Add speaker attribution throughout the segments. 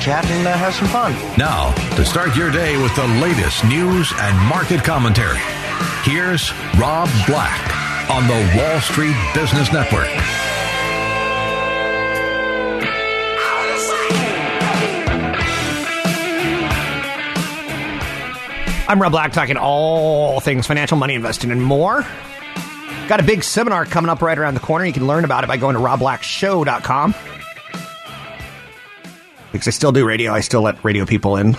Speaker 1: chat and uh, have some fun.
Speaker 2: Now, to start your day with the latest news and market commentary, here's Rob Black on the Wall Street Business Network.
Speaker 3: I'm Rob Black, talking all things financial, money, investing, and more. Got a big seminar coming up right around the corner. You can learn about it by going to robblackshow.com. Because I still do radio, I still let radio people in.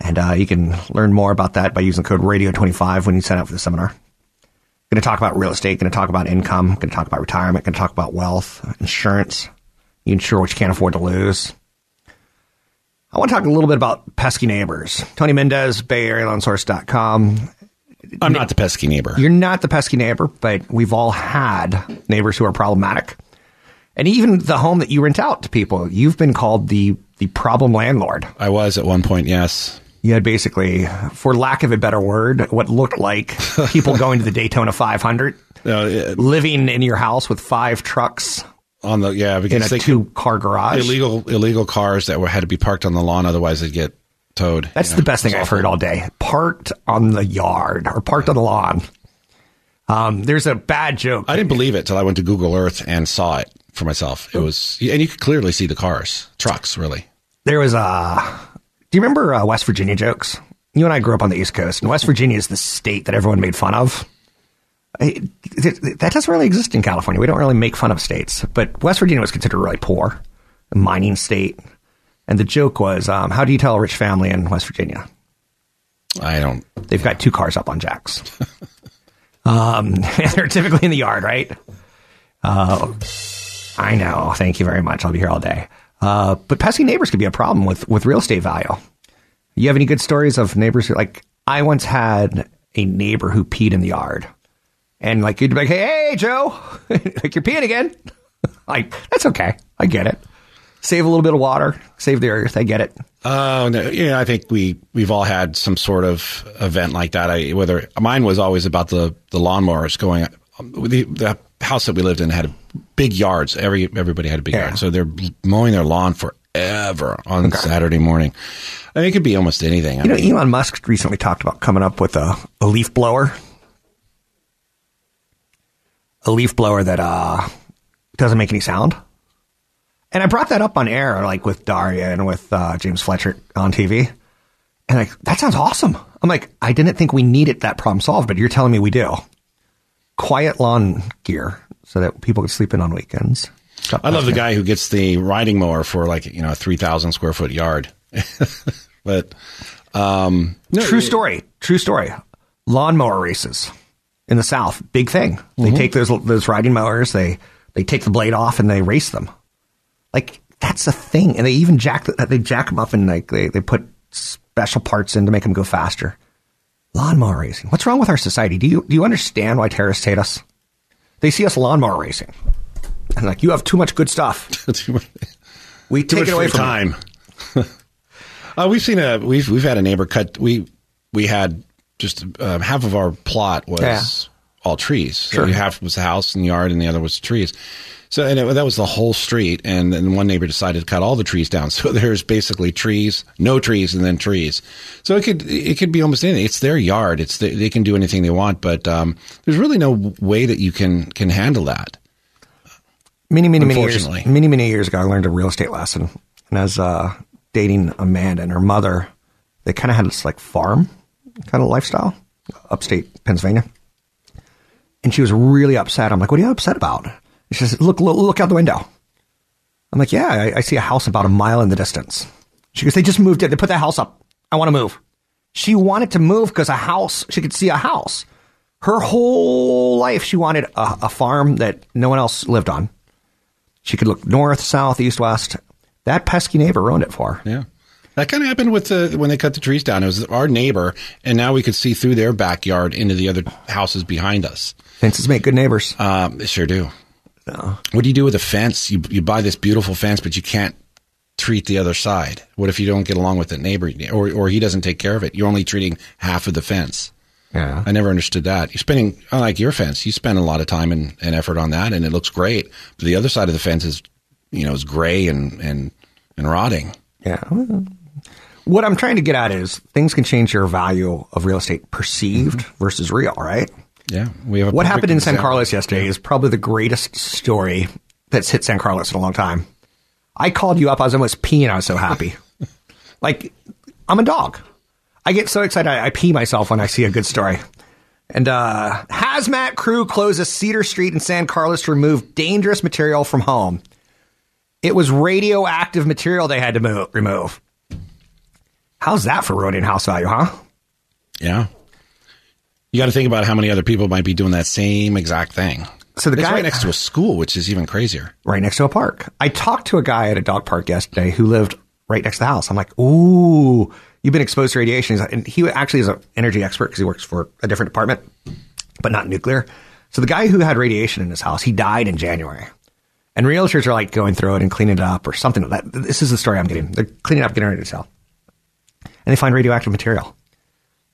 Speaker 3: And uh, you can learn more about that by using the code radio25 when you sign up for the seminar. Going to talk about real estate, going to talk about income, going to talk about retirement, going to talk about wealth, insurance. You insure what you can't afford to lose. I want to talk a little bit about pesky neighbors. Tony Mendez, Bay Area LoanSource.com.
Speaker 4: I'm not the pesky neighbor.
Speaker 3: You're not the pesky neighbor, but we've all had neighbors who are problematic. And even the home that you rent out to people, you've been called the, the problem landlord.
Speaker 4: I was at one point, yes.
Speaker 3: You had basically, for lack of a better word, what looked like people going to the Daytona 500,
Speaker 4: No, it-
Speaker 3: living in your house with five trucks
Speaker 4: on the yeah,
Speaker 3: in
Speaker 4: because
Speaker 3: a
Speaker 4: they
Speaker 3: two car garage.
Speaker 4: illegal illegal cars that were had to be parked on the lawn, otherwise they'd get towed.
Speaker 3: That's
Speaker 4: You
Speaker 3: the
Speaker 4: know,
Speaker 3: best thing I've heard all day. Parked on the yard or parked on the lawn. Um, there's a bad joke.
Speaker 4: I didn't believe it till I went to Google Earth and saw it for myself. It was, and you could clearly see the cars, trucks, really.
Speaker 3: There was a. Do you remember uh, West Virginia jokes? You and I grew up on the East Coast, and West Virginia is the state that everyone made fun of. I- th- that doesn't really exist in California. We don't really make fun of states, but West Virginia was considered really poor, a mining state. And the joke was, um, how do you tell a rich family in West Virginia?
Speaker 4: I don't.
Speaker 3: They've got two cars up on jacks. um, and they're typically in the yard, right? Uh, I know. Thank you very much. I'll be here all day. Uh, but pesky neighbors could be a problem with, with real estate value. You have any good stories of neighbors who, like, I once had a neighbor who peed in the yard. And, like, you'd be like, hey, Joe, like, you're peeing again. like, that's okay. I get it. Save a little bit of water, save the earth. I get it.
Speaker 4: Oh no, yeah, I think we we've all had some sort of event like that. I whether mine was always about the the lawnmowers going. The, the house that we lived in had big yards. Every everybody had a big
Speaker 3: Yeah.
Speaker 4: yard, so they're mowing their lawn forever on Saturday morning. I mean, it could be almost anything. I
Speaker 3: You know,
Speaker 4: mean,
Speaker 3: Elon Musk recently talked about coming up with a, a leaf blower. A leaf blower that uh, doesn't make any sound. And I brought that up on air, like with Daria and with uh, James Fletcher on TV. And like, that sounds awesome. I'm like, I didn't think we needed that problem solved, but you're telling me we do. Quiet lawn gear so that people can sleep in on weekends.
Speaker 4: I love the guy who gets the riding mower for like you know a three thousand square foot yard. but um, no,
Speaker 3: True story. True story. Lawnmower races in the South, big thing. They
Speaker 4: Mm-hmm.
Speaker 3: take those those riding mowers, they they take the blade off and they race them. Like that's a thing, and they even jack they jack them up and like they they put special parts in to make them go faster. Lawnmower racing. What's wrong with our society? Do you do you understand why terrorists hate us? They see us lawnmower racing, and like you have too much good stuff. We
Speaker 4: too
Speaker 3: take it away from
Speaker 4: time. uh, we've seen a we've we've had a neighbor cut. We we had just uh, half of our plot was
Speaker 3: Yeah.
Speaker 4: all trees. So
Speaker 3: Sure.
Speaker 4: half was the house and yard, and the other was trees. So and it, that was the whole street. And then one neighbor decided to cut all the trees down. So there's basically trees, no trees, and then trees. So it could it could be almost anything. It's their yard. It's the, they can do anything they want. But um, there's really no way that you can can handle that.
Speaker 3: many, many, many years, many, many years ago, I learned a real estate lesson. And as uh, dating Amanda and her mother, they kind of had this like farm kind of lifestyle, upstate Pennsylvania. And she was really upset. I'm like, "What are you upset about?" She says, "Look, look, look out the window." I'm like, "Yeah, I, I see a house about a mile in the distance." She goes, "They just moved it. They put that house up. I want to move." She wanted to move because a house. She could see a house. Her whole life, she wanted a, a farm that no one else lived on. She could look north, south, east, west. That pesky neighbor ruined it for her.
Speaker 4: Yeah. That kind of happened with the, when they cut the trees down. It was our neighbor, and now we could see through their backyard into the other houses behind us.
Speaker 3: Fences make good neighbors.
Speaker 4: Um, they sure do. What do you do with a fence? You you buy this beautiful fence, but you can't treat the other side. What if you don't get along with the neighbor, or or he doesn't take care of it? You're only treating half of the fence.
Speaker 3: Yeah.
Speaker 4: I never understood that. You're spending, unlike your fence, you spend a lot of time and, and effort on that, and it looks great. But the other side of the fence is, you know, is gray and and and rotting.
Speaker 3: Yeah. What I'm trying to get at is things can change your value of real estate perceived mm-hmm. versus real, right?
Speaker 4: Yeah, we have. A
Speaker 3: What happened in San. Carlos yesterday is probably the greatest story that's hit San Carlos in a long time. I called you up. I was almost peeing. I was so happy. like, I'm a dog. I get so excited. I, I pee myself when I see a good story. And uh, hazmat crew closes Cedar Street in San Carlos to remove dangerous material from home. It was radioactive material they had to mo- remove. How's that for ruining house value, huh?
Speaker 4: Yeah. You got to think about how many other people might be doing that same exact thing.
Speaker 3: So the
Speaker 4: It's
Speaker 3: guy-
Speaker 4: right next to a school, which is even crazier.
Speaker 3: right next to a park. I talked to a guy at a dog park yesterday who lived right next to the house. I'm like, ooh, you've been exposed to radiation. Like- And he actually is an energy expert because he works for a different department, but not nuclear. So the guy who had radiation in his house, he died in January. And realtors are like going through it and cleaning it up or something. That this is the story I'm getting. They're cleaning up, getting ready to sell, and they find radioactive material.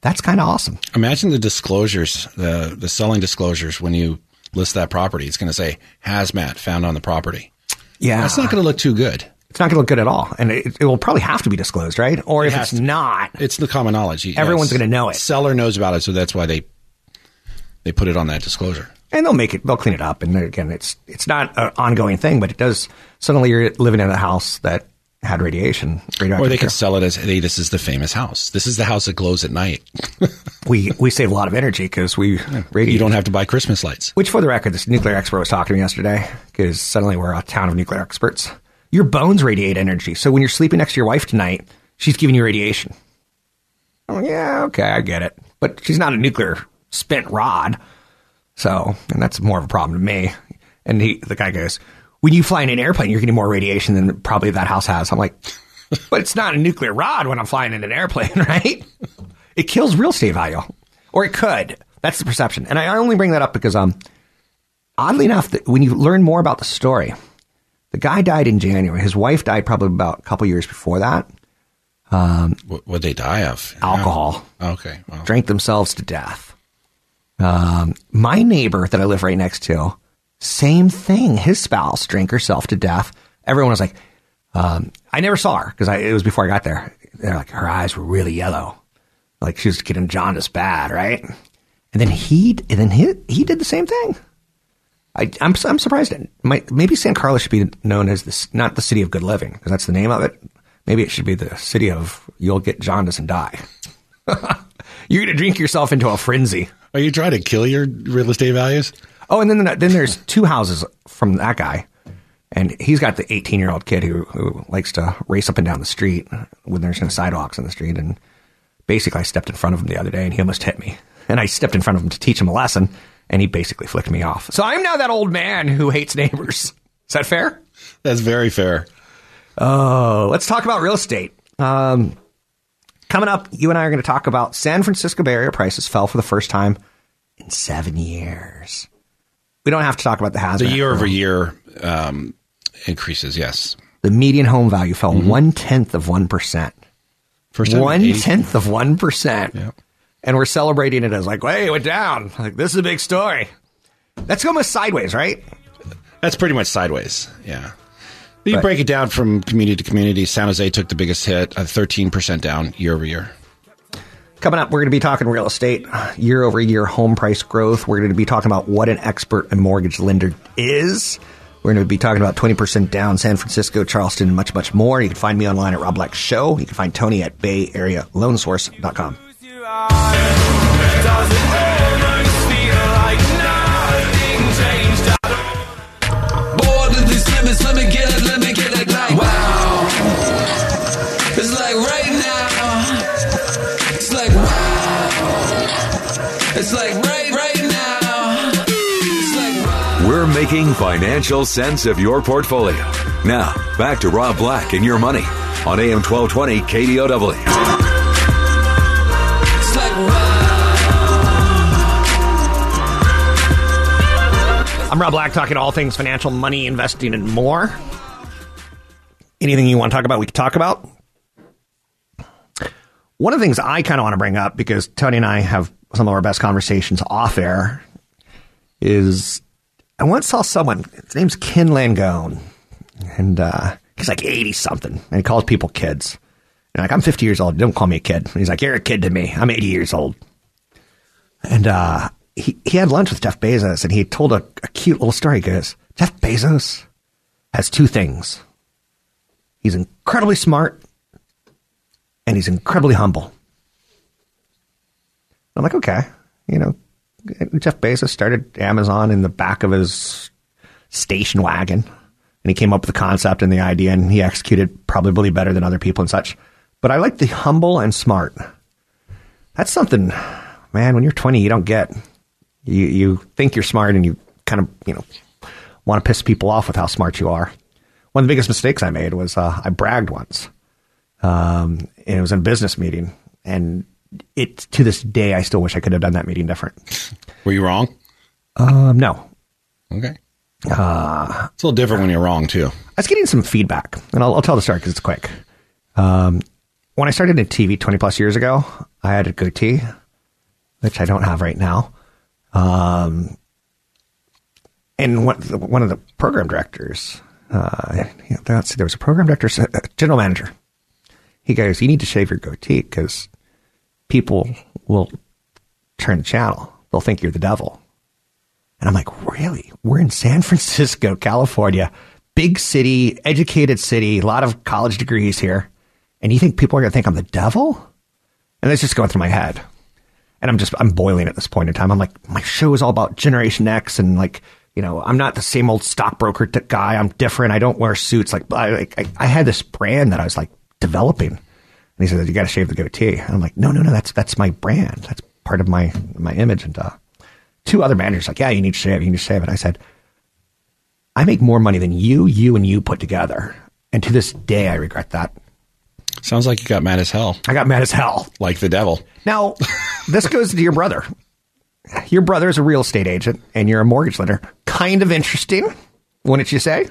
Speaker 3: That's kind of awesome.
Speaker 4: Imagine the disclosures, the the selling disclosures when you list that property. It's going to say hazmat found on the property.
Speaker 3: Yeah,
Speaker 4: That's not going to look too good.
Speaker 3: it's not going to look good at all, and it, it will probably have to be disclosed, right? Or if
Speaker 4: has
Speaker 3: it's
Speaker 4: to.
Speaker 3: not,
Speaker 4: It's the common knowledge. Yes.
Speaker 3: Everyone's gonna know it.
Speaker 4: Seller knows about it, so that's why they they put it on that disclosure.
Speaker 3: and they'll make it they'll clean it up and again it's it's not an ongoing thing but it does suddenly you're living in a house that had radiation
Speaker 4: Or they could sell it as, "Hey, this is the famous house. This is the house that glows at night.
Speaker 3: we we save a lot of energy because we radiate
Speaker 4: You don't have to buy Christmas lights."
Speaker 3: which for the record this nuclear expert was talking to me yesterday because suddenly we're a town of nuclear experts your bones radiate energy so when you're sleeping next to your wife tonight she's giving you radiation I'm like, yeah okay i get it but she's not a nuclear spent rod So, and that's more of a problem to me. And he, the guy goes, when you fly in an airplane, you're getting more radiation than probably that house has. I'm like, but it's not a nuclear rod when I'm flying in an airplane, right? It kills real estate value, or it could. That's the perception. And I only bring that up because, um, oddly enough, that when you learn more about the story, the guy died in January. His wife died probably about a couple years before that.
Speaker 4: What would they die of?
Speaker 3: Alcohol.
Speaker 4: Yeah. Okay. Well,
Speaker 3: drank themselves to death. Um, my neighbor that I live right next to, same thing. His spouse drank herself to death. Everyone was like, um, I never saw her because it was before I got there. They're like, her eyes were really yellow, like she was getting jaundice bad, right? And then he, and then he, he did the same thing. I, I'm, I'm surprised. Maybe San Carlos should be known as this, not the city of good living because that's the name of it. Maybe it should be the city of you'll get jaundice and die. You're going to drink yourself into a frenzy.
Speaker 4: are you trying to kill your real estate values?
Speaker 3: Oh, and then then there's two houses from that guy, and he's got the 18 year old kid who who likes to race up and down the street when there's no sidewalks in the street. And basically, I stepped in front of him the other day, and he almost hit me. And I stepped in front of him to teach him a lesson, and he basically flicked me off. So I'm now that old man who hates neighbors. Is that fair?
Speaker 4: That's very fair.
Speaker 3: Oh, let's talk about real estate. Um, coming up, you and I are going to talk about San Francisco Bay Area prices fell for the first time in seven years. We don't have to talk about the hazmat.
Speaker 4: The year over year um, increases. Yes.
Speaker 3: The median home value fell one tenth of one percent.
Speaker 4: First time in
Speaker 3: One
Speaker 4: 80
Speaker 3: tenth of one percent.
Speaker 4: Yeah.
Speaker 3: and we're celebrating it as like, hey, it went down. Like this is a big story. That's almost sideways, right?
Speaker 4: That's pretty much sideways. Yeah. You
Speaker 3: Right.
Speaker 4: break it down from community to community. San Jose took the biggest hit, uh, 13% down year over year.
Speaker 3: Coming up, we're going to be talking real estate, year over year home price growth. We're going to be talking about what an expert and mortgage lender is. We're going to be talking about 20% down San Francisco, Charleston, and much, much more. You can find me online at Rob Black Show. You can find Tony at
Speaker 5: of these limits, let me get
Speaker 6: making financial sense of your portfolio. Now, back to Rob Black and your money on AM 1220 KDOW.
Speaker 3: I'm Rob Black, talking all things financial, money, investing, and more. Anything you want to talk about, we can talk about. One of the things I kind of want to bring up because Tony and I have some of our best conversations off air is I once saw someone, his name's Ken Langone, and uh, he's like 80 something, and he calls people kids. And like, I'm 50 years old, don't call me a kid. And he's like, You're a kid to me, I'm 80 years old. And uh, he, he had lunch with Jeff Bezos and he told a, a cute little story. He goes, Jeff Bezos has two things. He's incredibly smart and he's incredibly humble. I'm like, okay, you know, Jeff Bezos started Amazon in the back of his station wagon and he came up with the concept and the idea and he executed probably better than other people and such. But I like the humble and smart. That's something, man, when you're 20, you don't get. You, you think you're smart and you kind of, you know, want to piss people off with how smart you are. One of the biggest mistakes I made was uh, I bragged once. Um, and it was in a business meeting. And it to this day, I still wish I could have done that meeting different.
Speaker 4: Were you wrong?
Speaker 3: Um, no.
Speaker 4: Okay. Uh, it's a little different when you're wrong, too.
Speaker 3: I was getting some feedback, and I'll, I'll tell the story because it's quick. Um, when I started in TV 20 plus years ago, I had a goatee, which I don't have right now. Um, and one, one of the program directors, uh, let's see, there was a program director, a general manager. He goes, "You need to shave your goatee because people will turn the channel. They'll think you're the devil." And I'm like, really? We're in San Francisco, California, big city, educated city, a lot of college degrees here. And you think people are going to think I'm the devil? And that's just going through my head. And I'm just, I'm boiling at this point in time. I'm like, my show is all about Generation X and like, you know, I'm not the same old stockbroker guy. I'm different. I don't wear suits. Like, I, like, I, I had this brand that I was like developing. And he said, you got to shave the goatee. And I'm like, no, no, no, that's, that's my brand. That's part of my, my image. And, uh, two other managers like, yeah, you need to shave, you need to shave. And I said, I make more money than you, you, and you put together. And to this day, I regret that.
Speaker 4: Sounds like you got mad as hell.
Speaker 3: I got mad as hell.
Speaker 4: Like the devil.
Speaker 3: Now, this goes to your brother. Your brother is a real estate agent and you're a mortgage lender. Kind of interesting, wouldn't you say?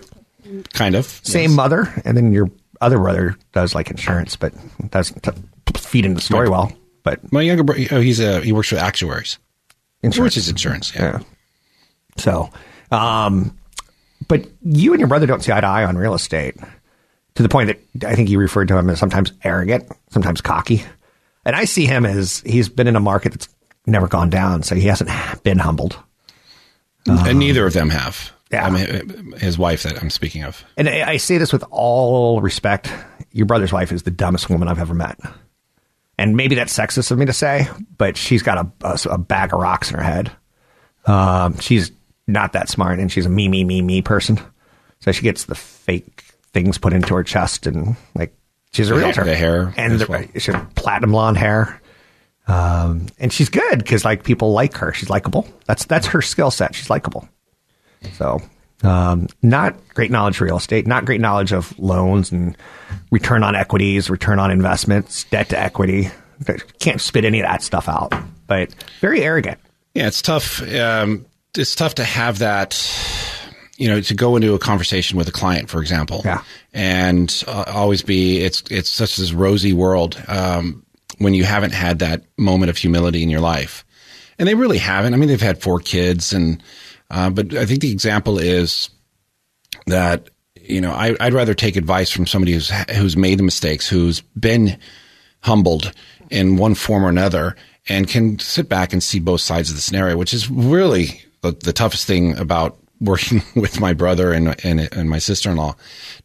Speaker 4: Kind of.
Speaker 3: Same mother, and then your other brother does like insurance, but doesn't t- feed into the story well. But
Speaker 4: My younger brother, oh, he's a, he works for actuaries.
Speaker 3: insurance.
Speaker 4: Is insurance, yeah.
Speaker 3: Yeah. So, um, but you and your brother don't see eye to eye on real estate to the point that I think you referred to him as sometimes arrogant, sometimes cocky. And I see him as he's been in a market that's never gone down, so he hasn't been humbled.
Speaker 4: and neither of them have.
Speaker 3: Yeah.
Speaker 4: I mean, his wife that I'm speaking of.
Speaker 3: And I I say this with all respect. Your brother's wife is the dumbest woman I've ever met. And maybe that's sexist of me to say, but she's got a, a, a bag of rocks in her head. Um, she's not that smart, and she's a me, me, me, me person. So she gets the fake things put into her chest, and like she's a
Speaker 4: The
Speaker 3: realtor.
Speaker 4: the hair
Speaker 3: and the,
Speaker 4: well.
Speaker 3: she has platinum blonde hair. Um, and she's good because like people like her. She's likable. That's that's her skill set. She's likable. So, um, not great knowledge of real estate, not great knowledge of loans and return on equities, return on investments, debt to equity. Can't spit any of that stuff out, but very arrogant.
Speaker 4: Yeah, it's tough. Um, it's tough to have that, you know, to go into a conversation with a client, for example,
Speaker 3: Yeah.
Speaker 4: and uh, always be it's it's such this rosy world. Um, when you haven't had that moment of humility in your life. And they really haven't. I mean, they've had four kids, and uh, but I think the example is that you know I, I'd rather take advice from somebody who's who's made the mistakes, who's been humbled in one form or another, and can sit back and see both sides of the scenario, which is really the, the toughest thing about working with my brother and and, and my sister in law.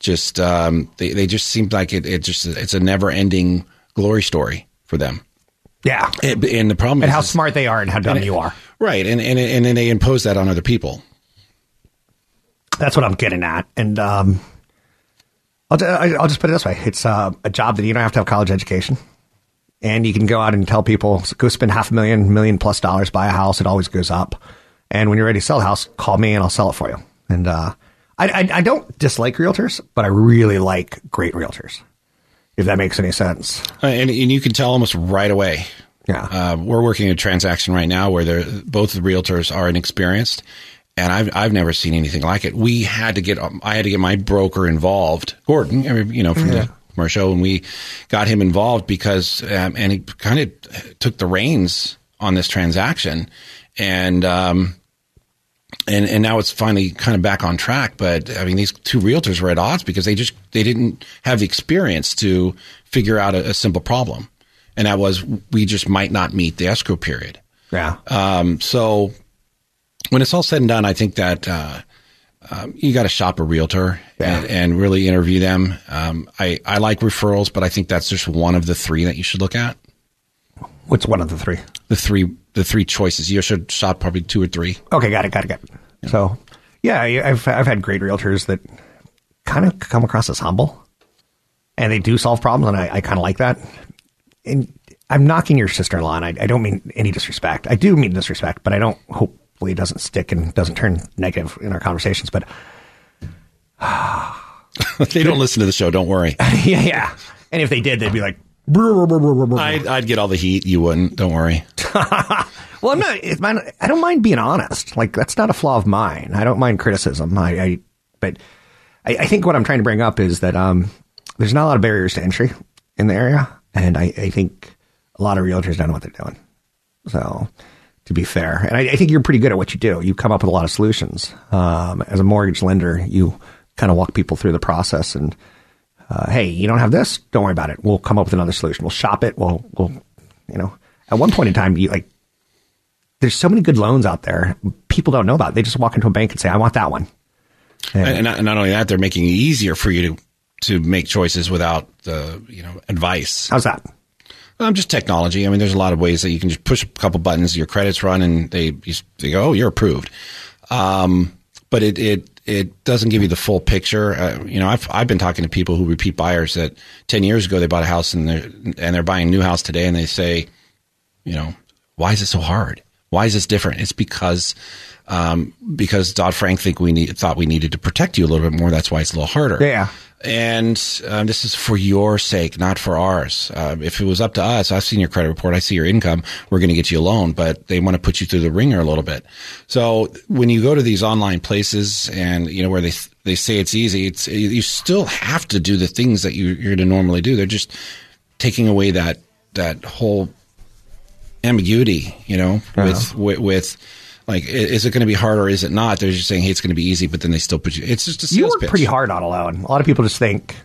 Speaker 4: Just um, they they just seem like it, it just it's a never ending glory story for them.
Speaker 3: Yeah.
Speaker 4: And, and the problem
Speaker 3: And
Speaker 4: is
Speaker 3: how smart they are and how dumb you are.
Speaker 4: Right? And and and then they impose that on other people.
Speaker 3: That's what I'm getting at. And um, I'll, I'll just put it this way: it's uh, a job that you don't have to have college education, and you can go out and tell people, go spend half a million, million plus dollars, buy a house. It always goes up. And when you're ready to sell the house, call me and I'll sell it for you. And uh, I, I, I don't dislike realtors, but I really like great realtors. If that makes any sense.
Speaker 4: Uh, and, and you can tell almost right away.
Speaker 3: Yeah.
Speaker 4: Uh, we're working a transaction right now where both the realtors are inexperienced, and I've I've never seen anything like it. We had to get I had to get my broker involved, Gordon, you know, from the commercial, and we got him involved because um, and he kind of took the reins on this transaction, and um, and and now it's finally kind of back on track. But I mean, these two realtors were at odds because they just they didn't have the experience to figure out a, a simple problem, and that was we just might not meet the escrow period.
Speaker 3: Yeah.
Speaker 4: Um, so when it's all said and done, I think that uh, um, you got to shop a realtor
Speaker 3: Yeah.
Speaker 4: and, and really interview them. Um, I I like referrals, but I think that's just one of the three that you should look at.
Speaker 3: What's one of the three?
Speaker 4: The three the three choices you should shop probably two or three.
Speaker 3: Okay, got it, got it, got it. So, yeah, I've I've had great realtors that kind of come across as humble, and they do solve problems, and I, I kind of like that. And I'm knocking your sister-in-law, and I, I don't mean any disrespect. I do mean disrespect, but I don't. Hopefully, it doesn't stick and doesn't turn negative in our conversations. But
Speaker 4: they don't listen to the show. Don't worry.
Speaker 3: yeah, yeah. And if they did, they'd be like, "Brr, brr, brr, brr, brr."
Speaker 4: I'd, I'd get all the heat. You wouldn't. Don't worry.
Speaker 3: Well, I'm not. It's mine, I don't mind being honest. Like that's not a flaw of mine. I don't mind criticism. I, I but I, I think what I'm trying to bring up is that um, there's not a lot of barriers to entry in the area, and I, I think a lot of realtors don't know what they're doing. So, to be fair, and I, I think you're pretty good at what you do. You come up with a lot of solutions. Um, as a mortgage lender, you kind of walk people through the process and. Uh, hey, you don't have this? Don't worry about it. We'll come up with another solution. We'll shop it. We'll, we'll, you know, at one point in time, you like there's so many good loans out there people don't know about. They just walk into a bank and say, "I want that one."
Speaker 4: And, and not, and not only that, they're making it easier for you to to make choices without the you know advice.
Speaker 3: How's that?
Speaker 4: Um, just technology. I mean, there's a lot of ways that you can just push a couple buttons, your credits run, and they they go, "Oh, you're approved." Um, but it it it doesn't give you the full picture. Uh, you know, I've I've been talking to people who repeat buyers that ten years ago they bought a house and they're and they're buying a new house today, and they say, you know, why is it so hard? Why is this different? It's because um, because Dodd Frank think we need thought we needed to protect you a little bit more. That's why it's a little harder.
Speaker 3: Yeah.
Speaker 4: And um, this is for your sake, not for ours. Uh, if it was up to us, I've seen your credit report, I see your income, we're going to get you a loan, but they want to put you through the ringer a little bit. So when you go to these online places and, you know, where they, they say it's easy, it's, you still have to do the things that you, you're going to normally do. They're just taking away that, that whole ambiguity, you know, with, with, with, like, is it going to be hard or is it not? They're just saying, hey, it's going to be easy, but then they still put you. It's just a
Speaker 3: You work
Speaker 4: pitch.
Speaker 3: pretty hard on a loan. A lot of people just think,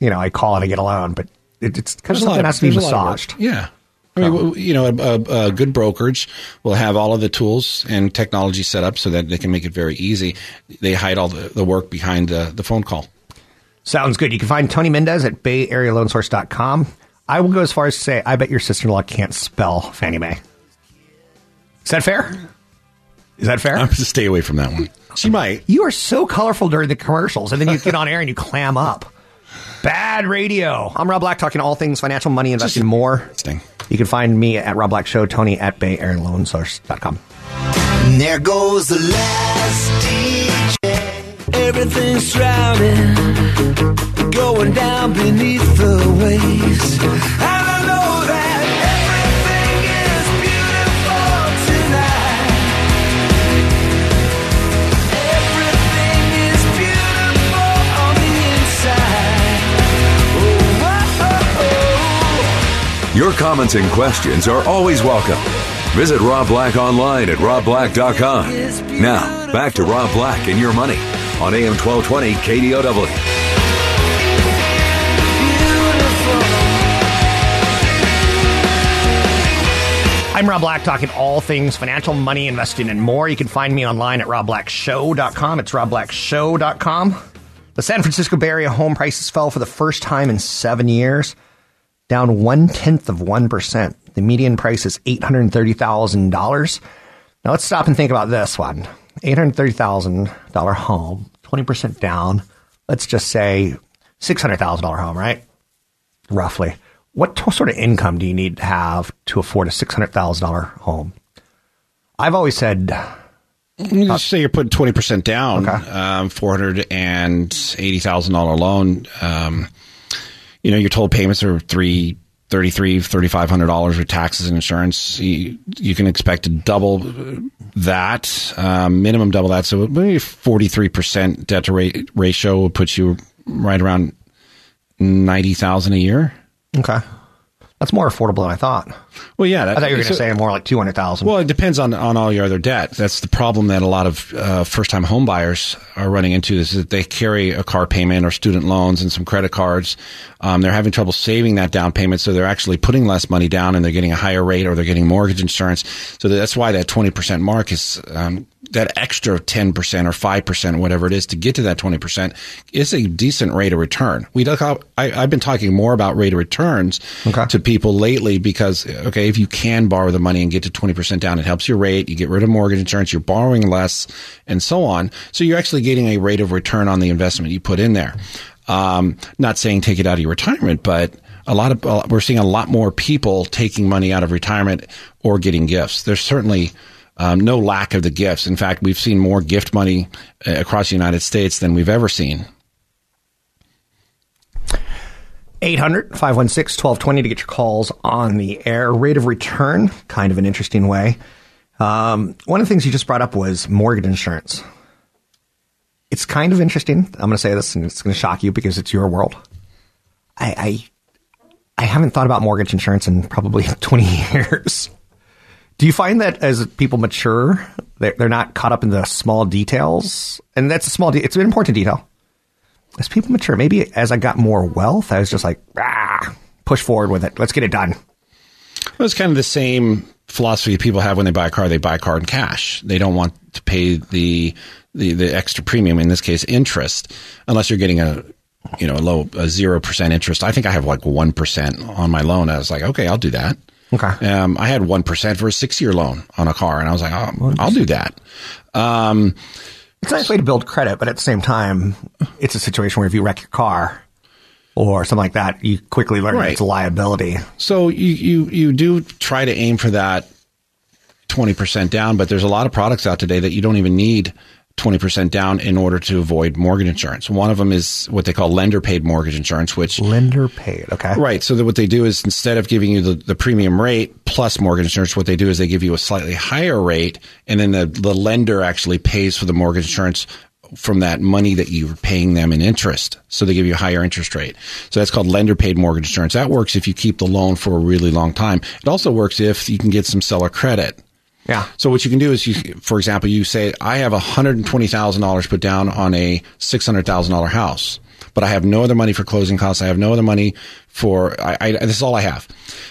Speaker 3: you know, I call and I get a loan, but it, it's kind of
Speaker 4: There's
Speaker 3: something that has to be
Speaker 4: there's a lot of work.
Speaker 3: massaged.
Speaker 4: Yeah. I mean, you know, a, a, good brokerage will have all of the tools and technology set up so that they can make it very easy. They hide all the, the work behind the, the phone call.
Speaker 3: Sounds good. You can find Tony Mendez at bayarealoansource.com. I will go as far as to say, I bet your sister-in-law can't spell Fannie Mae. Is that fair? Is that fair?
Speaker 4: I'm going to stay away from that one. She might.
Speaker 3: You are so colorful during the commercials, and then you get on air and you clam up. Bad radio. I'm Rob Black, talking all things financial, money, investing, and more.
Speaker 4: Sting.
Speaker 3: You can find me at Rob Black Show, Tony at bayarealoansource.com.
Speaker 5: And there goes the last DJ. Everything's drowning, going down beneath the waves. I
Speaker 6: Your comments and questions are always welcome. Visit Rob Black online at robblack.com. Now, back to Rob Black and your money on AM 1220 KDOW.
Speaker 3: I'm Rob Black, talking all things financial, money, investing, and more. You can find me online at robblackshow.com. It's robblackshow.com. The San Francisco Bay Area home prices fell for the first time in seven years, down one tenth of 1%. The median price is $830,000. Now let's stop and think about this one $830,000 home, 20% down. Let's just say $600,000 home, right? Roughly. What t- sort of income do you need to have to afford a $600,000 home? I've always said
Speaker 4: You just say you're putting twenty percent down,
Speaker 3: Okay.
Speaker 4: um, four hundred and eighty thousand dollar loan. Um, you know, your total payments are three thirty three thirty five hundred dollars with taxes and insurance. You, you can expect to double that, um, minimum double that. So maybe forty three percent debt to rate ratio will put you right around ninety thousand a year.
Speaker 3: Okay. That's more affordable than I thought.
Speaker 4: Well, yeah, that,
Speaker 3: I thought you were going to
Speaker 4: so-
Speaker 3: say more like 200,000.
Speaker 4: Well, it depends on, on all your other debt. That's the problem that a lot of uh, first time home buyers are running into is that they carry a car payment or student loans and some credit cards. Um, they're having trouble saving that down payment, so they're actually putting less money down and they're getting a higher rate or they're getting mortgage insurance. So that's why that 20% mark is um, that extra 10% or 5%, whatever it is, to get to that 20% is a decent rate of return. We I, I've been talking more about rate of returns to people lately because, okay, if you can borrow the money and get to 20% down, it helps your rate. You get rid of mortgage insurance, you're borrowing less and so on. So you're actually getting a rate of return on the investment you put in there. Um, not saying take it out of your retirement, but a lot of, uh, we're seeing a lot more people taking money out of retirement or getting gifts. There's certainly, um, no lack of the gifts. In fact, we've seen more gift money uh, across the United States than we've ever seen.
Speaker 3: 800 516 1220 to get your calls on the air. Rate of return, kind of an interesting way. Um, one of the things you just brought up was mortgage insurance. It's kind of interesting. I'm going to say this and it's going to shock you because it's your world. I, I, I haven't thought about mortgage insurance in probably 20 years. Do you find that as people mature, they're, they're not caught up in the small details? And that's a small, de- it's an important detail as people mature, maybe as I got more wealth, I was just like, ah, push forward with it. Let's get it done.
Speaker 4: Well, it's kind of the same philosophy people have when they buy a car. They buy a car in cash. They don't want to pay the the, the extra premium. In this case, interest, unless you're getting a you know a low a zero percent interest. I think I have like one percent on my loan. I was like, okay, I'll do that.
Speaker 3: Okay.
Speaker 4: Um, I had one percent for a six year loan on a car, and I was like, oh, I'll do that. Um,
Speaker 3: It's a nice way to build credit, but at the same time, it's a situation where if you wreck your car or something like that, you quickly learn
Speaker 4: Right.
Speaker 3: it's a liability.
Speaker 4: So you, you, you do try to aim for that 20% down, but there's a lot of products out today that you don't even need 20% down in order to avoid mortgage insurance. One of them is what they call lender paid mortgage insurance, which
Speaker 3: Lender paid. Okay.
Speaker 4: Right. So that what they do is instead of giving you the, the premium rate plus mortgage insurance, what they do is they give you a slightly higher rate and then the, the lender actually pays for the mortgage insurance from that money that you're paying them in interest. So they give you a higher interest rate. So that's called lender paid mortgage insurance. That works if you keep the loan for a really long time. It also works if you can get some seller credit.
Speaker 3: Yeah.
Speaker 4: So what you can do is you, for example, you say, I have $120,000 put down on a $600,000 house, but I have no other money for closing costs. I have no other money for, I, I, this is all I have.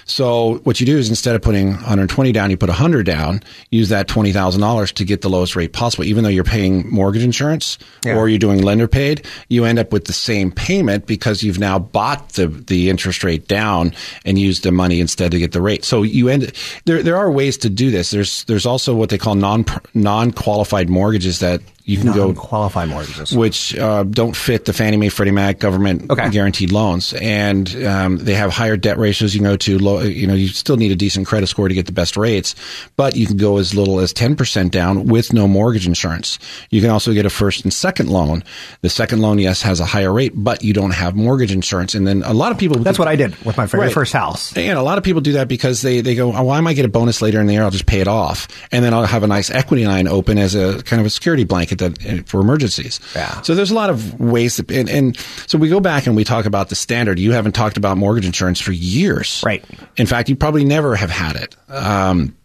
Speaker 4: So what you do is instead of putting 120 down, you put 100 down, use that $20,000 to get the lowest rate possible. Even though you're paying mortgage insurance
Speaker 3: Yeah.
Speaker 4: or you're doing lender paid, you end up with the same payment because you've now bought the, the interest rate down and used the money instead to get the rate. So you end, there, there are ways to do this. There's, there's also what they call non, non-qualified mortgages that you can go
Speaker 3: qualified mortgages.
Speaker 4: which uh, don't fit the Fannie Mae, Freddie Mac government
Speaker 3: Okay.
Speaker 4: guaranteed loans, and um, they have higher debt ratios. You can go to low, you know, you still need a decent credit score to get the best rates, but you can go as little as ten percent down with no mortgage insurance. You can also get a first and second loan. The second loan, yes, has a higher rate, but you don't have mortgage insurance. And then a lot of people
Speaker 3: That's what I did with my very
Speaker 4: Right.
Speaker 3: first house.
Speaker 4: and a lot of people do that because they, they go, oh, why might get a bonus later in the year? I'll just pay it off. And then I'll have a nice equity line open as a kind of a security blanket that for emergencies.
Speaker 3: Yeah.
Speaker 4: So there's a lot of ways to, and, and so we go back and we talk about the standard. You haven't talked about mortgage insurance for years.
Speaker 3: Right.
Speaker 4: In fact, you probably never have had it. Um,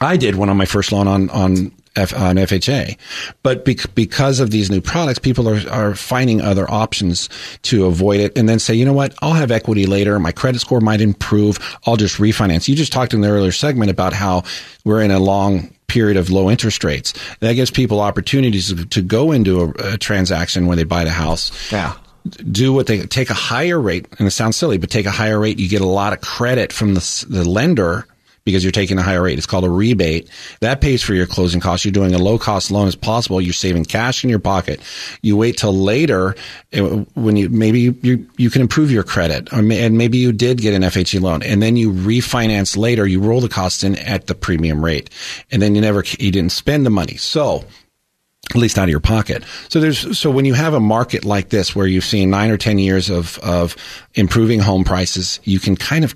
Speaker 4: I did one on my first loan on on F, on FHA, but bec- because of these new products, people are are finding other options to avoid it, and then say, you know what, I'll have equity later. My credit score might improve. I'll just refinance. You just talked in the earlier segment about how we're in a long period of low interest rates. That gives people opportunities to, to go into a, a transaction when they buy the house
Speaker 3: Yeah.
Speaker 4: Do what they take a higher rate, and it sounds silly, but take a higher rate. You get a lot of credit from the, the lender because you're taking a higher rate. It's called a rebate. That pays for your closing costs. You're doing a low cost loan as possible. You're saving cash in your pocket. You wait till later uh, when you maybe you you, you can improve your credit, and maybe you did get an FHA loan, and then you refinance later. You roll the cost in at the premium rate, and then you never you didn't spend the money. So at least out of your pocket. So there's so when you have a market like this where you've seen nine or ten years of of improving home prices, you can kind of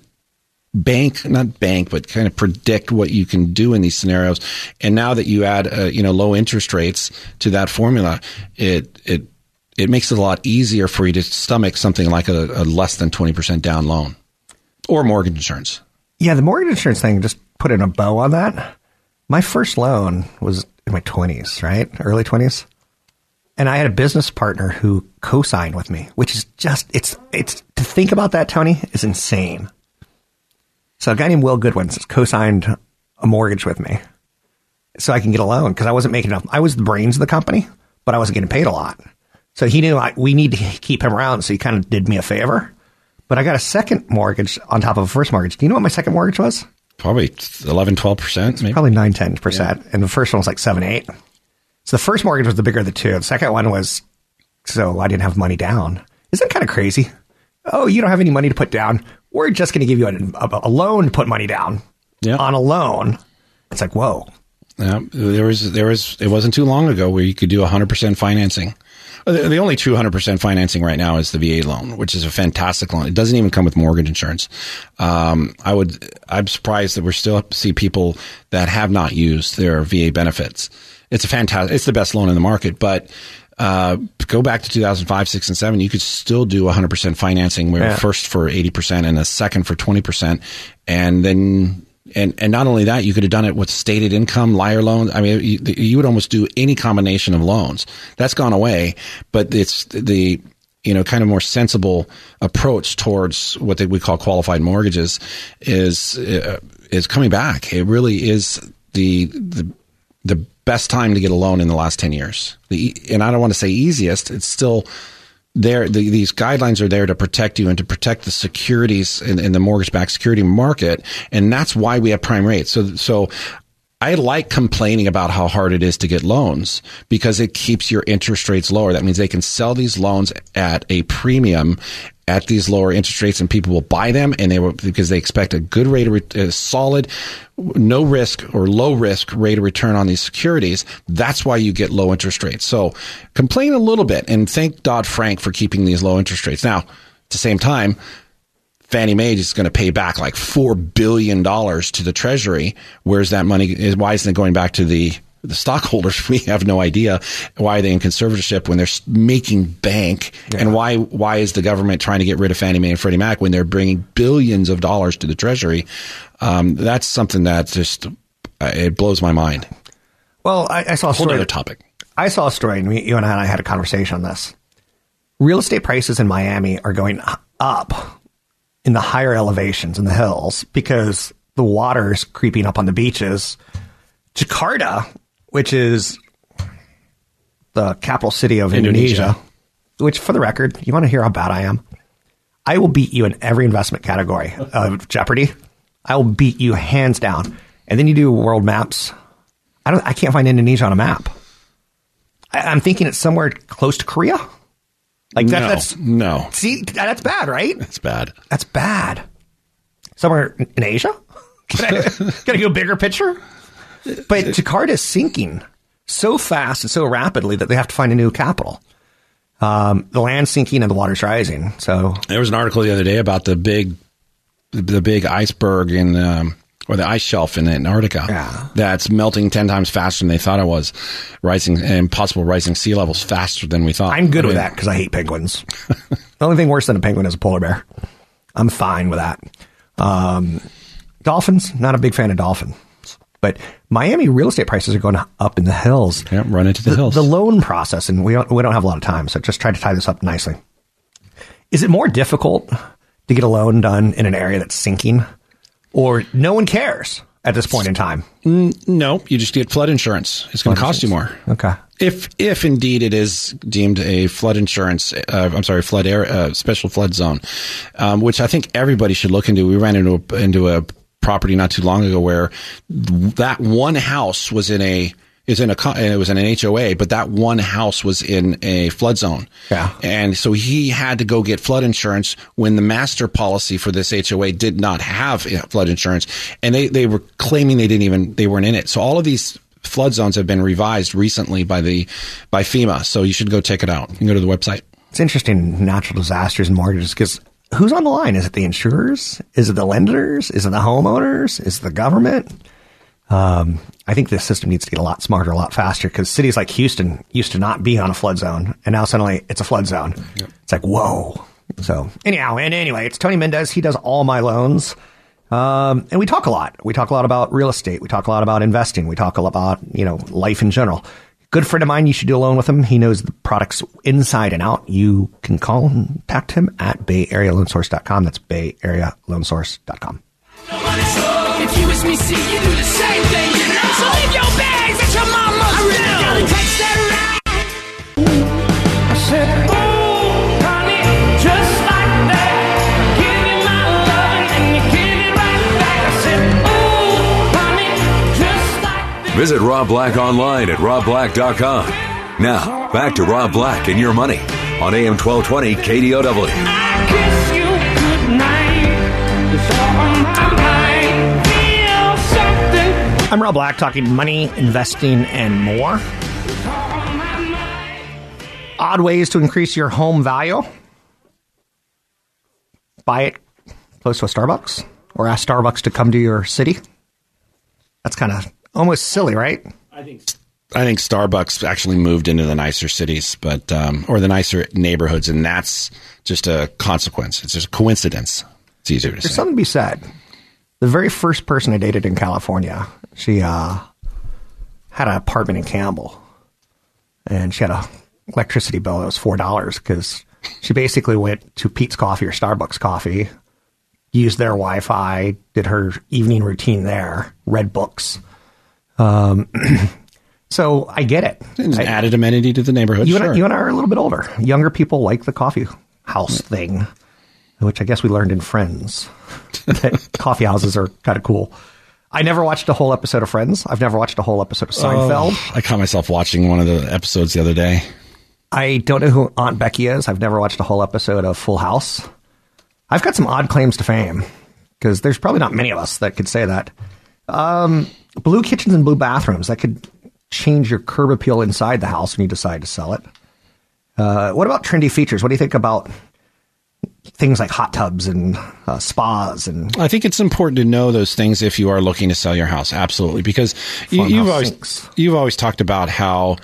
Speaker 4: bank not bank but kind of predict what you can do in these scenarios and now that you add uh, you know low interest rates to that formula it it it makes it a lot easier for you to stomach something like a, a less than 20% down loan or mortgage insurance
Speaker 3: Yeah, the mortgage insurance thing, just put in a bow on that. My first loan was in my 20s, right? Early 20s. And I had a business partner who co signed with me, which is just, it's, it's, to think about that, Tony, is insane. So a guy named Will Goodwin co signed a mortgage with me so I can get a loan because I wasn't making enough. I was the brains of the company, but I wasn't getting paid a lot. So he knew I, we need to keep him around. So he kind of did me a favor. But I got a second mortgage on top of a first mortgage. Do you know what my second mortgage was?
Speaker 4: Probably 11 12% maybe
Speaker 3: Probably 9, 10%. And the first one was like 7, 8. So the first mortgage was the bigger of the two. The second one was so I didn't have money down. Isn't that kind of crazy? Oh, you don't have any money to put down. We're just going to give you a, a, a loan to put money down
Speaker 4: Yeah.
Speaker 3: on a loan. It's like, whoa.
Speaker 4: Yeah, there was there was it wasn't too long ago where you could do 100% financing. The the only true 100% financing right now is the VA loan, which is a fantastic loan. It doesn't even come with mortgage insurance. Um, I would I'm surprised that we're still see people that have not used their VA benefits. It's a fantastic it's the best loan in the market, but uh, go back to 2005, 6 and 7, you could still do 100% financing where
Speaker 3: Yeah.
Speaker 4: first for 80% and a second for 20% and then and and not only that, you could have done it with stated income, liar loans. I mean, you, you would almost do any combination of loans. That's gone away, but it's the you know kind of more sensible approach towards what they, we call qualified mortgages is uh, is coming back. It really is the the the best time to get a loan in the last 10 years. The, and I don't want to say easiest, it's still there. The, these guidelines are there to protect you and to protect the securities in, in the mortgage backed security market. And that's why we have prime rates. So, so I like complaining about how hard it is to get loans because it keeps your interest rates lower. That means they can sell these loans at a premium at these lower interest rates and people will buy them and they will because they expect a good rate of a uh, solid no risk or low risk rate of return on these securities. That's why you get low interest rates. So complain a little bit and thank Dodd-Frank for keeping these low interest rates. Now at the same time Fannie Mae is going to pay back like four billion dollars to the Treasury. Where's that money? Is why isn't it going back to the the stockholders? We have no idea why are they in conservatorship when they're making bank, and why why is the government trying to get rid of Fannie Mae and Freddie Mac when they're bringing billions of dollars to the Treasury? Um, that's something that just uh, it blows my mind.
Speaker 3: Well, I, I saw a
Speaker 4: Whole
Speaker 3: story.
Speaker 4: other topic.
Speaker 3: I saw a story, and we, you and I had a conversation on this. Real estate prices in Miami are going up in the higher elevations in the hills because the water is creeping up on the beaches. Jakarta, which is the capital city of Indonesia,
Speaker 4: Indonesia.
Speaker 3: which, for the record, you want to hear how bad I am? I will beat you in every investment category of Jeopardy. I will beat you hands down. And then you do world maps. I don't. I can't find Indonesia on a map. I, I'm thinking it's somewhere close to Korea. Like that,
Speaker 4: no,
Speaker 3: that's
Speaker 4: no,
Speaker 3: see that's bad, right?
Speaker 4: That's bad.
Speaker 3: That's bad. Somewhere in Asia. Can I, can I go bigger picture? But Jakarta is sinking so fast and so rapidly that they have to find a new capital. Um, the land's sinking and the water's rising. So
Speaker 4: There was an article the other day about the big, the big iceberg in, um, or the ice shelf in Antarctica.
Speaker 3: Yeah.
Speaker 4: That's melting 10 times faster than they thought it was, rising, and possible rising sea levels faster than we thought.
Speaker 3: I'm good
Speaker 4: I
Speaker 3: with
Speaker 4: mean,
Speaker 3: that because I hate penguins. the only thing worse than a penguin is a polar bear. I'm fine with that. Um, dolphins, not a big fan of dolphins. But Miami real estate prices are going up in the hills.
Speaker 4: Yeah, run into the, hills.
Speaker 3: The loan process, and we don't, we don't have a lot of time, so just try to tie this up nicely. Is it more difficult to get a loan done in an area that's sinking, or no one cares at this point in time?
Speaker 4: no, you just get flood insurance. It's going to cost you more.
Speaker 3: Okay.
Speaker 4: If if indeed it is deemed a flood insurance, uh, I'm sorry, flood area, uh, special flood zone, um, which I think everybody should look into. We ran into a, into a property not too long ago where that one house was in a is in a and it was in an HOA, but that one house was in a flood zone.
Speaker 3: Yeah.
Speaker 4: And so he had to go get flood insurance when the master policy for this HOA did not have flood insurance. And they, they were claiming they didn't even, they weren't in it. So all of these flood zones have been revised recently by the, by FEMA. So you should go check it out. You can go to the website.
Speaker 3: It's interesting, natural disasters and mortgages, because who's on the line? Is it the insurers? Is it the lenders? Is it the homeowners? Is it the government? Um, I think this system needs to get a lot smarter, a lot faster, because cities like Houston used to not be on a flood zone, and now suddenly it's a flood zone. It's like, whoa. So, anyhow, and anyway, it's Tony Mendez. He does all my loans. Um, and we talk a lot. We talk a lot about real estate. We talk a lot about investing. We talk a lot about, you know, life in general. Good friend of mine. You should do a loan with him. He knows the products inside and out. You can contact him at bayarealoansource.com. That's bayarealoansource.com.
Speaker 5: If you wish me see you do the same thing, you know. So leave your bags at your mama's I really gotta taste that ride. I said, ooh, honey, just like that. Give you my love and you give it right back. I said, ooh, honey, just like that.
Speaker 6: Visit Rob Black online at robblack.com. Now, back to Rob Black and your money on AM 1220 KDOW.
Speaker 3: I'm Rob Black talking money, investing, and more. Odd ways to increase your home value. Buy it close to a Starbucks or ask Starbucks to come to your city. That's kind of almost silly, right?
Speaker 4: I think I think Starbucks actually moved into the nicer cities, but um, or the nicer neighborhoods, and that's just a consequence. It's just a coincidence. It's easier to
Speaker 3: There's
Speaker 4: say.
Speaker 3: something to be said. The very first person I dated in California, she uh, had an apartment in Campbell, and she had a electricity bill that was four dollars because she basically went to Peet's Coffee or Starbucks Coffee, used their Wi-Fi, did her evening routine there, read books. Um, so I get it.
Speaker 4: It's
Speaker 3: I-
Speaker 4: added amenity to the neighborhood.
Speaker 3: you,
Speaker 4: sure.
Speaker 3: and I, you and I are a little bit older. Younger people like the coffee house thing, which I guess we learned in Friends that coffee houses are kind of cool. I never watched a whole episode of Friends. I've never watched a whole episode of Seinfeld.
Speaker 4: Oh, I caught myself watching one of the episodes the other day.
Speaker 3: I don't know who Aunt Becky is. I've never watched a whole episode of Full House. I've got some odd claims to fame because there's probably not many of us that could say that. Um, blue kitchens and blue bathrooms that could change your curb appeal inside the house when you decide to sell it. Uh, what about trendy features? What do you think about things like hot tubs and uh, spas and
Speaker 4: I think it's important to know those things if you are looking to sell your house. Absolutely, because you, you've always
Speaker 3: sinks.
Speaker 4: you've always talked about how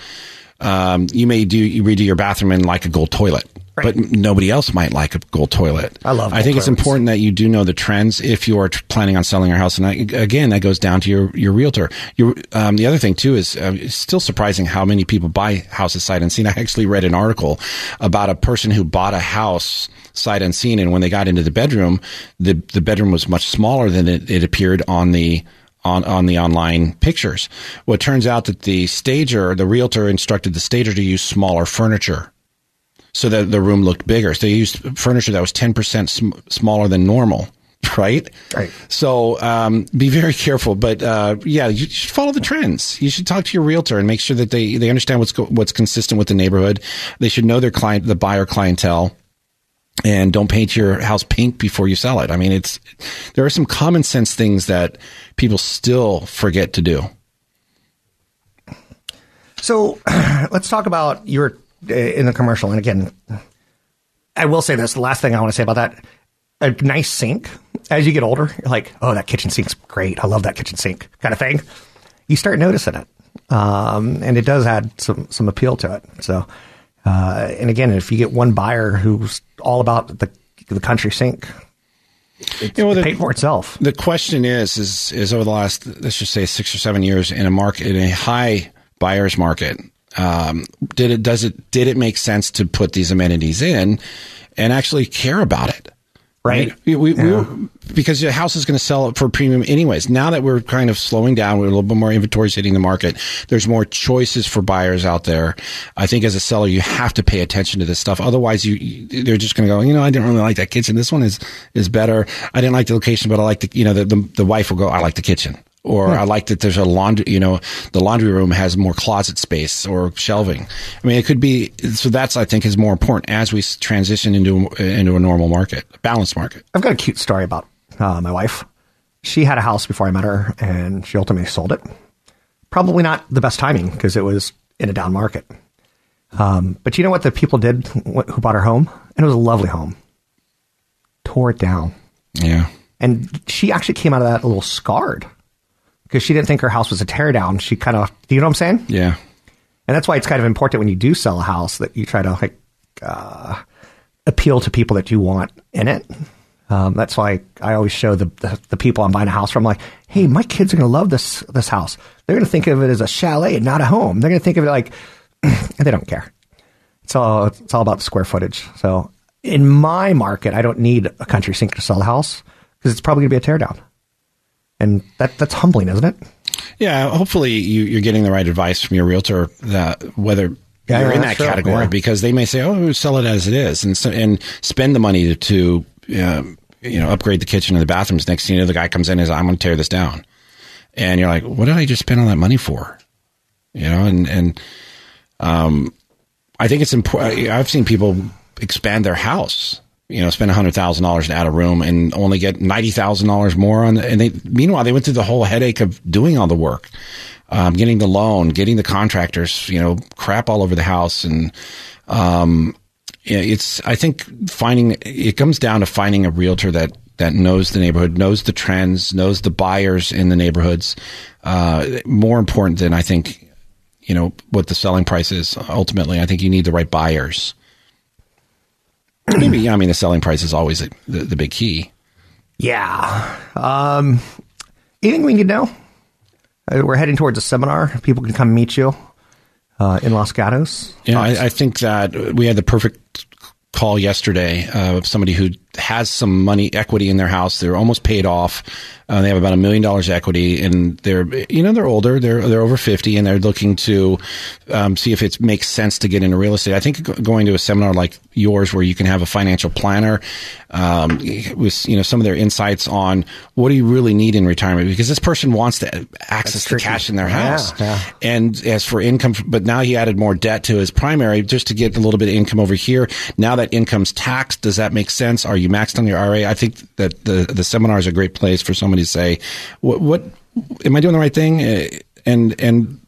Speaker 4: um, you may do you redo your bathroom and like a gold toilet.
Speaker 3: Right.
Speaker 4: But nobody else might like a gold toilet.
Speaker 3: I love
Speaker 4: it.
Speaker 3: I
Speaker 4: think it's important that you do know the trends if you are t- planning on selling your house. And I, again, that goes down to your your realtor. Your um, the other thing too is uh, it's still surprising how many people buy houses sight unseen. I actually read an article about a person who bought a house sight unseen, and when they got into the bedroom, the the bedroom was much smaller than it, it appeared on the on, on the online pictures. Well, it turns out that the stager, the realtor instructed the stager to use smaller furniture so that the room looked bigger. So they used furniture that was 10% sm- smaller than normal. Right.
Speaker 3: Right.
Speaker 4: So um, be very careful, but uh, yeah, you should follow the trends. You should talk to your realtor and make sure that they they understand what's go- what's consistent with the neighborhood. They should know their client, the buyer clientele, and don't paint your house pink before you sell it. I mean, it's there are some common sense things that people still forget to do.
Speaker 3: So let's talk about your in the commercial. And again, I will say this: the last thing I want to say about that, a nice sink. As you get older, you're like, oh, that kitchen sink's great. I love that kitchen sink, kind of thing. You start noticing it, um, and it does add some some appeal to it. So, uh, and again, if you get one buyer who's all about the the country sink, It's
Speaker 4: Yeah, well, the-
Speaker 3: paid for itself.
Speaker 4: The question is, is, is over the last, let's just say six or seven years in a market, in a high buyer's market, um, did it, does it, did it make sense to put these amenities in and actually care about it?
Speaker 3: Right.
Speaker 4: We, we, we, because your house is going to sell for premium anyways. Now that we're kind of slowing down, we're a little bit more inventories hitting the market. There's more choices for buyers out there. I think as a seller, you have to pay attention to this stuff. Otherwise, you, you they're just going to go, you know, I didn't really like that kitchen. This one is, is better. I didn't like the location, but I like the, you know, the, the, the wife will go, I like the kitchen. Or I like that there's a laundry, you know, the laundry room has more closet space or shelving. I mean, it could be, so that's, I think, is more important as we transition into, into a normal market, a balanced market.
Speaker 3: I've got a cute story about uh, my wife. She had a house before I met her, and she ultimately sold it. Probably not the best timing because it was in a down market. Um, but you know what the people did who bought her home? And it was a lovely home. Tore it down.
Speaker 4: Yeah.
Speaker 3: And she actually came out of that a little scarred because she didn't think her house was a teardown. She kind of, do you know what I'm saying?
Speaker 4: Yeah.
Speaker 3: And that's why it's kind of important when you do sell a house that you try to like uh, appeal to people that you want in it. Um, that's why I always show the, the the people I'm buying a house from, like, hey, my kids are going to love this this house. They're going to think of it as a chalet and not a home. They're going to think of it like, and they don't care. It's all it's all about the square footage. So in my market, I don't need a country sink to sell a house because it's probably going to be a teardown, and that that's humbling, isn't it?
Speaker 4: Yeah, hopefully you, you're getting the right advice from your realtor that whether
Speaker 3: Yeah,
Speaker 4: you're
Speaker 3: yeah,
Speaker 4: in that
Speaker 3: sure,
Speaker 4: category
Speaker 3: yeah.
Speaker 4: because they may say, "Oh, sell it as it is," and so, and spend the money to, to um, you know upgrade the kitchen and the bathrooms. Next thing you know, the guy comes in and says, "I'm going to tear this down," and you're like, "What did I just spend all that money for?" You know, and and um, I think it's important. I've seen people expand their house. You know, spend a hundred thousand dollars to add a room and only get ninety thousand dollars more on. And they meanwhile they went through the whole headache of doing all the work, um, getting the loan, getting the contractors. You know, crap all over the house, and um, it's. I think finding it comes down to finding a realtor that that knows the neighborhood, knows the trends, knows the buyers in the neighborhoods. Uh, more important than I think you know what the selling price is ultimately i think you need the right buyers maybe yeah, i mean the selling price is always the, the big key
Speaker 3: Yeah. Um, anything we need to know? Uh, we're heading towards a seminar. People can come meet you uh, in Los Gatos.
Speaker 4: yeah I, I think that we had the perfect call yesterday uh, of somebody who has some money equity in their house. They're almost paid off. Uh, they have about a million dollars equity and they're you know they're older. They're they're over 50 and they're looking to um, see if it makes sense to get into real estate. I think going to a seminar like yours where you can have a financial planner um, with you know some of their insights on what do you really need in retirement? Because this person wants to access the cash in their
Speaker 3: Yeah,
Speaker 4: house.
Speaker 3: yeah.
Speaker 4: and as for income, but now he added more debt to his primary just to get a little bit of income over here. Now that income's taxed, does that make sense? Are you maxed on your IRA? I think that the the seminar is a great place for somebody to say, "What, what am I doing the right thing?" Uh, And and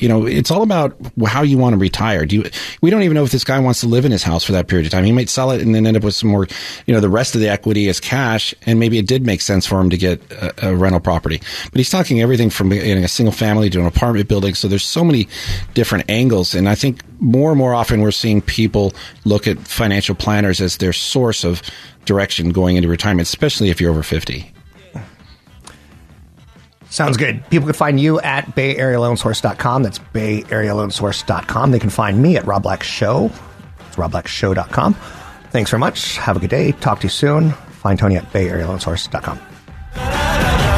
Speaker 4: you know, it's all about how you want to retire. Do you, we don't even know if this guy wants to live in his house for that period of time. He might sell it and then end up with some more, you know, the rest of the equity as cash. And maybe it did make sense for him to get a, a rental property. But he's talking everything from getting a single family to an apartment building. So there's so many different angles. And I think more and more often we're seeing people look at financial planners as their source of direction going into retirement, especially if you're over 50.
Speaker 3: Sounds good. People can find you at bayarealoansource.com. That's bayarealoansource.com. They can find me at Rob Black Show. It's robblackshow.com. Thanks very much. Have a good day. Talk to you soon. Find Tony at bayarealoansource.com.
Speaker 2: The